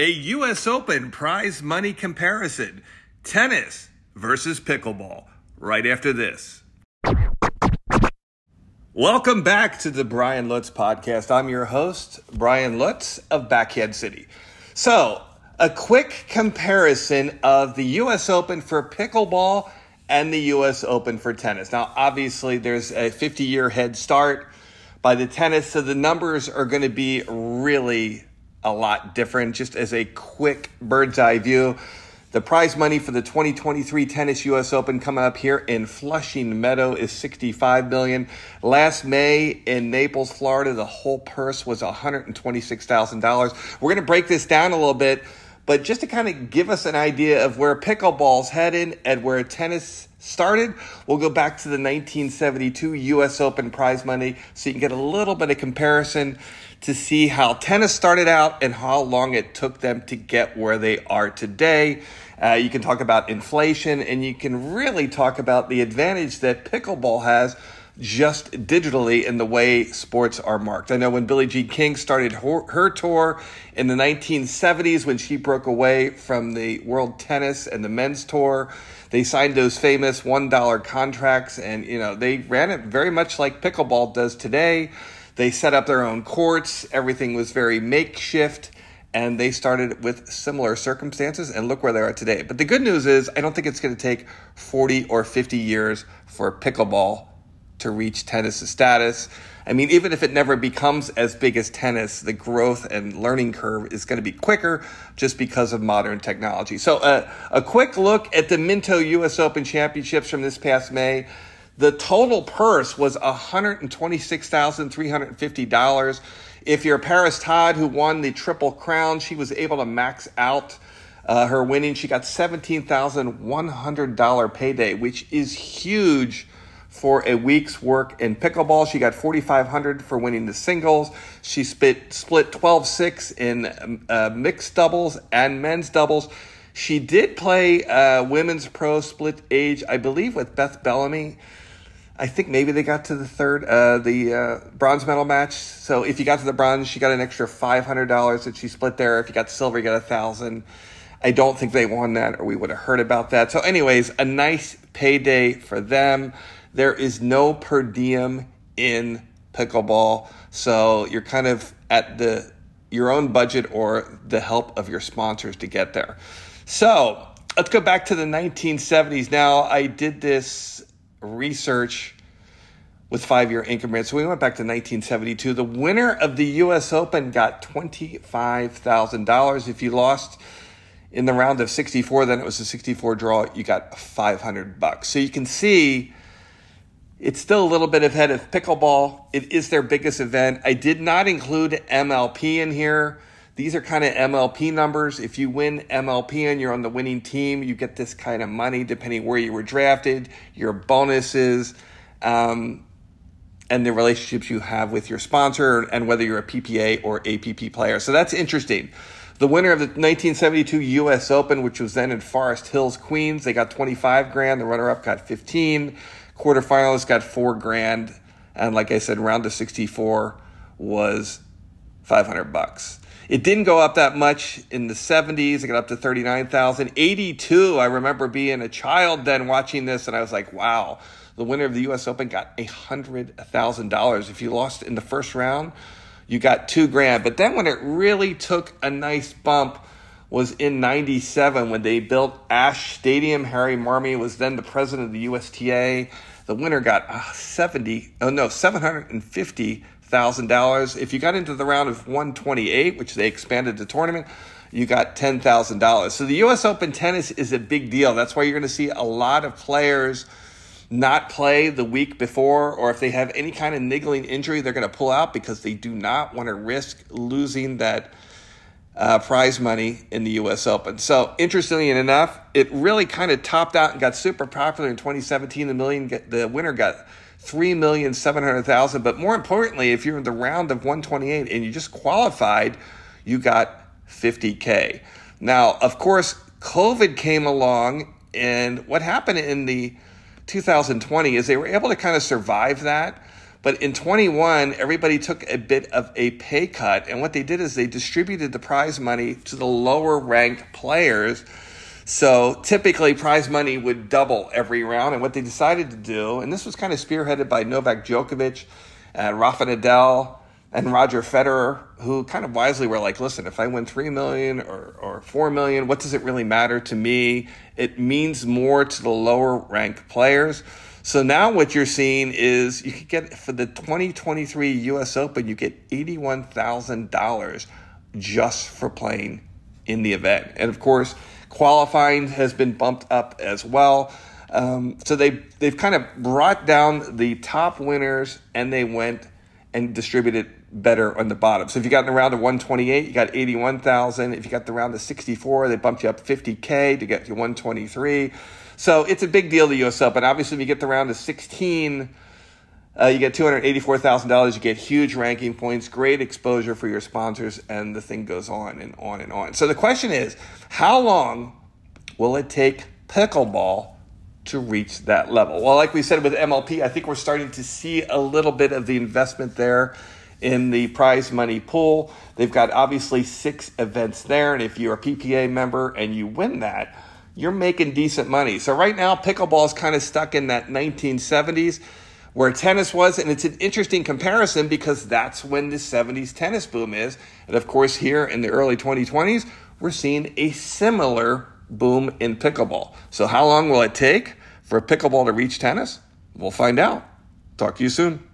a U.S. Open prize money comparison tennis versus pickleball right after this. Welcome back to the Brian Lutz podcast. I'm your host, Brian Lutz of Backhand City. So, a quick comparison of the U.S. Open for pickleball and the U.S. Open for tennis. Now, obviously, there's a 50 year head start by the tennis, so the numbers are going to be really a lot different. Just as a quick bird's eye view, the prize money for the 2023 Tennis US Open coming up here in Flushing Meadow is 65 million. Last May in Naples, Florida, the whole purse was $126,000. We're going to break this down a little bit, but just to kind of give us an idea of where pickleball's headed and where tennis started, we'll go back to the 1972 US Open prize money so you can get a little bit of comparison to see how tennis started out and how long it took them to get where they are today. Uh, you can talk about inflation and you can really talk about the advantage that pickleball has just digitally in the way sports are marked. I know when Billie Jean King started her, her, tour in the 1970s, when she broke away from the world tennis and the men's tour, they signed those famous $1 contracts and, you know, they ran it very much like pickleball does today. They set up their own courts. Everything was very makeshift. And they started with similar circumstances, and look where they are today. But the good news is, I don't think it's going to take 40 or 50 years for pickleball to reach tennis status. I mean, even if it never becomes as big as tennis, the growth and learning curve is going to be quicker just because of modern technology. So, uh, a quick look at the Minto US Open Championships from this past May. The total purse was $126,350. If you're Parris Todd, who won the Triple Crown, she was able to max out uh, her winning. She got $17,100 payday, which is huge for a week's work in pickleball. She got 4500 for winning the singles. She split split 12-6 in uh, mixed doubles and men's doubles. She did play uh, women's pro split age, I believe, with Beth Bellamy. I think maybe they got to the third, uh, the uh, bronze medal match. So if you got to the bronze, she got an extra five hundred dollars that she split there. If you got silver, you got a thousand. I don't think they won that, or we would have heard about that. So, anyways, a nice payday for them. There is no per diem in pickleball, so you're kind of at the your own budget or the help of your sponsors to get there. So let's go back to the 1970s. Now, I did this research with five year increments. So we went back to 1972. The winner of the US Open got $25,000. If you lost in the round of 64, then it was a 64 draw, you got 500 bucks. So you can see it's still a little bit ahead of pickleball. It is their biggest event. I did not include MLP in here. These are kind of MLP numbers. If you win MLP and you're on the winning team, you get this kind of money depending where you were drafted, your bonuses, um, and the relationships you have with your sponsor, and whether you're a PPA or APP player. So that's interesting. The winner of the 1972 U.S. Open, which was then in Forest Hills, Queens, they got 25 grand. The runner-up got 15. Quarterfinalists got four grand, and like I said, round of 64 was 500 bucks. It didn't go up that much in the 70s. It got up to 39,000. 82, I remember being a child then watching this, and I was like, wow, the winner of the U.S. Open got $100,000. If you lost in the first round, you got two grand. But then when it really took a nice bump was in 97 when they built Ashe Stadium. Harry Marmion was then the president of the USTA. The winner got uh, 70, oh no, 750 thousand dollars. If you got into the round of 128, which they expanded the tournament, you got ten thousand dollars. So the U.S. Open tennis is a big deal. That's why you're going to see a lot of players not play the week before, or if they have any kind of niggling injury, they're going to pull out because they do not want to risk losing that uh, prize money in the U.S. Open. So interestingly enough, it really kind of topped out and got super popular in 2017. The million, the winner got three million seven hundred thousand. But more importantly, if you're in the round of 128 and you just qualified, you got 50k. Now, of course, COVID came along, and what happened in the 2020 is they were able to kind of survive that. But in 21, everybody took a bit of a pay cut. And what they did is they distributed the prize money to the lower ranked players. So typically, prize money would double every round. And what they decided to do, and this was kind of spearheaded by Novak Djokovic and Rafa Nadal and Roger Federer, who kind of wisely were like, listen, if I win 3 million or, or 4 million, what does it really matter to me? It means more to the lower ranked players. So now what you're seeing is you could get for the 2023 US Open, you get $81,000 just for playing in the event. And of course, qualifying has been bumped up as well. Um, so they they've kind of brought down the top winners and they went and distribute it better on the bottom. So if you got in the round of 128, you got 81,000. If you got the round of 64, they bumped you up 50K to get to 123. So it's a big deal, the US Open. Obviously, if you get the round of 16, uh, you get $284,000. You get huge ranking points, great exposure for your sponsors, and the thing goes on and on and on. So the question is how long will it take pickleball to reach that level? Well, like we said with MLP, I think we're starting to see a little bit of the investment there in the prize money pool. They've got obviously six events there, and if you're a PPA member and you win that, you're making decent money. So right now, pickleball is kind of stuck in that 1970s where tennis was, and it's an interesting comparison because that's when the 70s tennis boom is. And of course, here in the early 2020s, we're seeing a similar boom in pickleball. So how long will it take for pickleball to reach tennis? We'll find out. Talk to you soon.